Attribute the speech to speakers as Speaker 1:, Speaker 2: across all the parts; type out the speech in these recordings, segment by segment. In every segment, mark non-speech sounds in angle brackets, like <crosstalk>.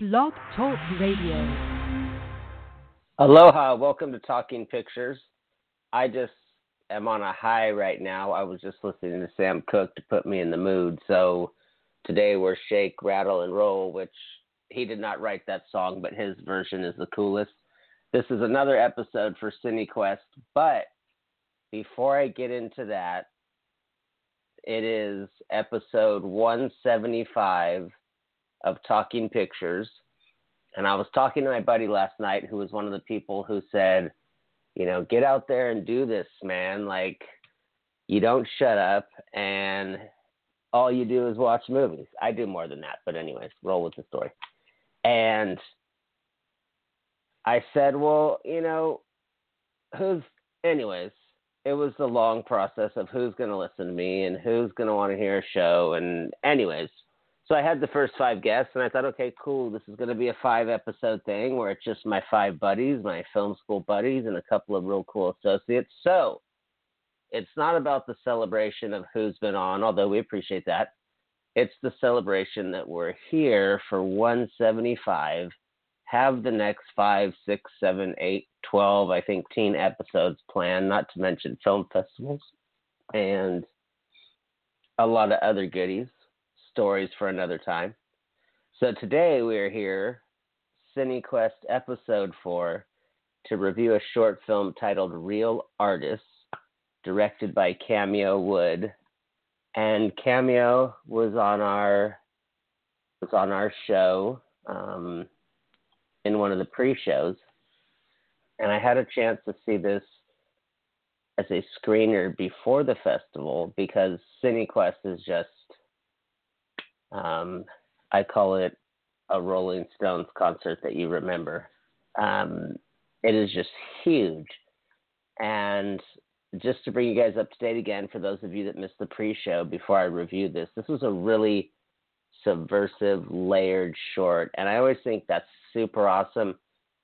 Speaker 1: Blog Talk Radio.
Speaker 2: Aloha, welcome to Talking Pictures. I just am on a high right now. I was just listening to Sam Cooke to put me in the mood. So today we're Shake, Rattle, and Roll, which he did not write that song, but his version is the coolest. This is another episode for CineQuest, but before I get into that, it is episode 175 of Talking Pictures. And I was talking to my buddy last night, who was one of the people who said, you know, get out there and do this, man. Like, you don't shut up and all you do is watch movies. I do more than that, but anyways, roll with the story. And I said, well, you know, who's, anyways, it was the long process of who's going to listen to me and who's going to want to hear a show. And, anyways, so I had the first five guests, and I thought, okay, cool. This is going to be a five episode thing where it's just my five buddies, my film school buddies, and a couple of real cool associates. So it's not about the celebration of who's been on, although we appreciate that. It's the celebration that we're here for 175. Have the next five, six, seven, eight, 12, I think, teen episodes planned, not to mention film festivals and a lot of other goodies stories for another time. So today we are here, CineQuest episode four, to review a short film titled Real Artists, directed by Cameo Wood. And Cameo was on our was on our show um, in one of the pre-shows, and I had a chance to see this as a screener before the festival because CineQuest is just um, I call it a Rolling Stones concert that you remember. Um, it is just huge. And just to bring you guys up to date again, for those of you that missed the pre show before I reviewed this, this was a really subversive, layered short. And I always think that's super awesome,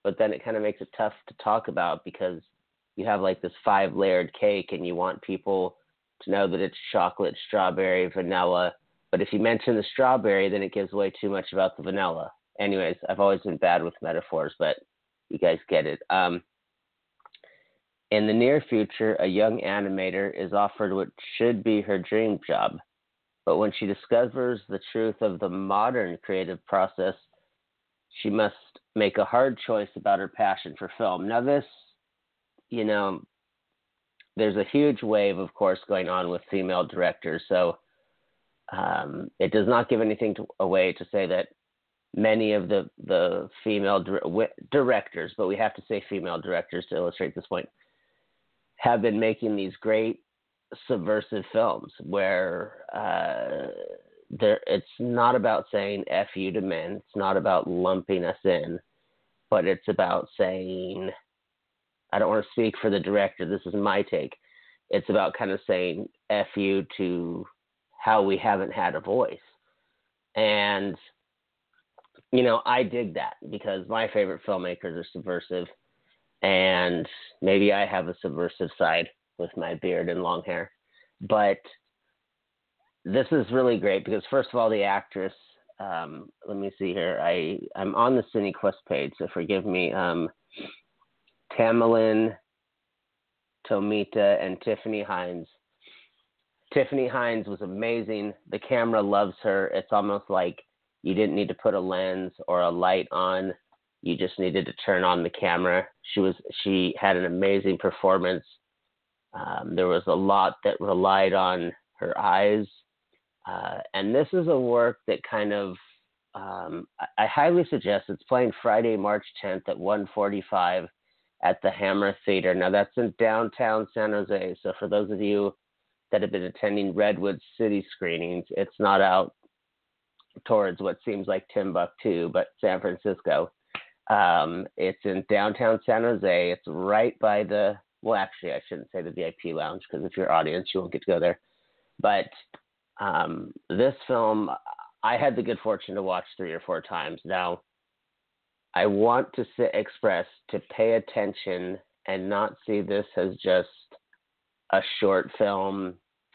Speaker 2: but then it kind of makes it tough to talk about because you have like this five layered cake and you want people to know that it's chocolate, strawberry, vanilla, but if you mention the strawberry, then it gives away too much about the vanilla. Anyways, I've always been bad with metaphors, but you guys get it. Um, in the near future, a young animator is offered what should be her dream job. But when she discovers the truth of the modern creative process, she must make a hard choice about her passion for film. Now, this, you know, there's a huge wave, of course, going on with female directors. So um, it does not give anything to, away to say that many of the the female dire- directors, but we have to say female directors to illustrate this point, have been making these great subversive films where uh, there it's not about saying "f you" to men. It's not about lumping us in, but it's about saying, I don't want to speak for the director. This is my take. It's about kind of saying "f you" to how we haven't had a voice. And, you know, I dig that because my favorite filmmakers are subversive. And maybe I have a subversive side with my beard and long hair. But this is really great because, first of all, the actress, um, let me see here. I, I'm on the CineQuest page, so forgive me. Um, Tomita and Tiffany Hines Tiffany Hines was amazing. The camera loves her. It's almost like you didn't need to put a lens or a light on. You just needed to turn on the camera. She was she had an amazing performance. Um, there was a lot that relied on her eyes, uh, and this is a work that kind of um, I, I highly suggest. It's playing Friday, March 10th at 1:45 at the Hammer Theater. Now that's in downtown San Jose. So for those of you that have been attending Redwood City screenings. It's not out towards what seems like Timbuktu, but San Francisco. Um, it's in downtown San Jose. It's right by the, well, actually, I shouldn't say the VIP lounge because if you're audience, you won't get to go there. But um, this film, I had the good fortune to watch three or four times. Now, I want to sit, express to pay attention and not see this as just a short film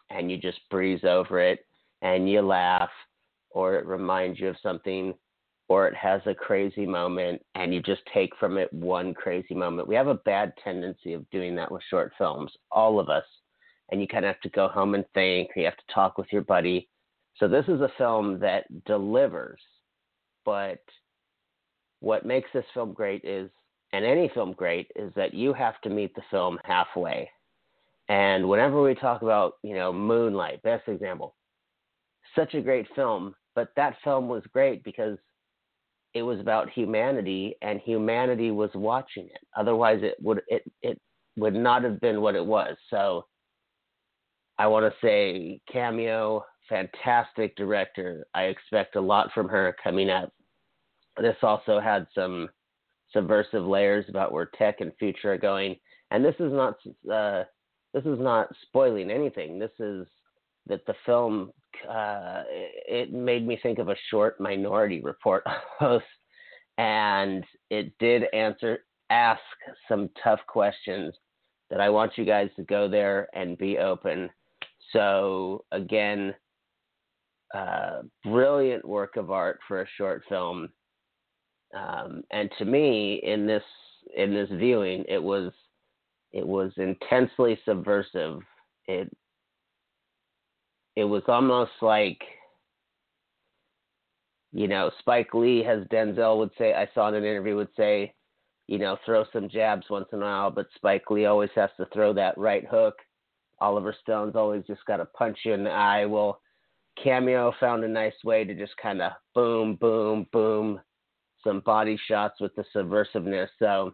Speaker 2: and you just breeze over it and you laugh or it reminds you of something or it has a crazy moment and you just take from it one crazy moment. We have a bad tendency of doing that with short films, all of us. And you kind of have to go home and think, you have to talk with your buddy. So this is a film that delivers, but what makes this film great is, and any film great, is that you have to meet the film halfway. And whenever we talk about, you know, Moonlight, best example, such a great film, but that film was great because it was about humanity and humanity was watching it. Otherwise it would it it would not have been what it was. So i want to say cameo fantastic director. I expect a lot from her coming up. This also had some subversive layers about where tech and future are going. And this is not uh, this is not spoiling anything this is that the film uh, it made me think of a short Minority Report <laughs> host, and it did answer ask some tough questions that I want you guys to go there and be open. So again, uh, brilliant work of art for a short film, um, and to me, in this in this viewing, it was it was intensely subversive. It it was almost like you know Spike Lee as Denzel would say I saw in an interview would say you know throw some jabs once in a while but Spike Lee always has to throw that right hook. Oliver Stone's always just got to punch you in the eye. Well Cameo found a nice way to just kind of boom boom boom some body shots with the subversiveness. So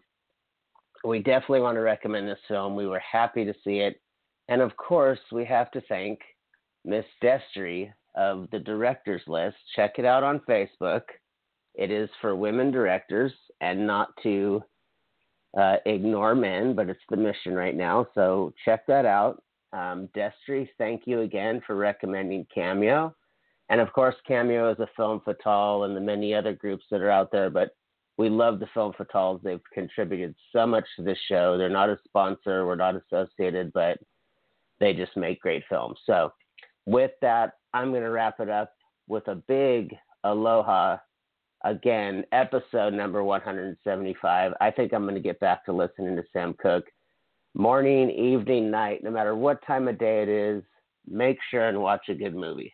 Speaker 2: we definitely want to recommend this film we were happy to see it and of course we have to thank Miss Destri of the directors list. Check it out on Facebook. It is for women directors and not to uh, ignore men, but it's the mission right now. So check that out. Um, Destri, thank you again for recommending Cameo. And of course, Cameo is a Film Fatale and the many other groups that are out there, but we love the Film Fatales. They've contributed so much to this show. They're not a sponsor, we're not associated, but they just make great films. So with that, I'm going to wrap it up with a big aloha. Again, episode number 175. I think I'm going to get back to listening to Sam Cooke. Morning, evening, night, no matter what time of day it is, make sure and watch a good movie.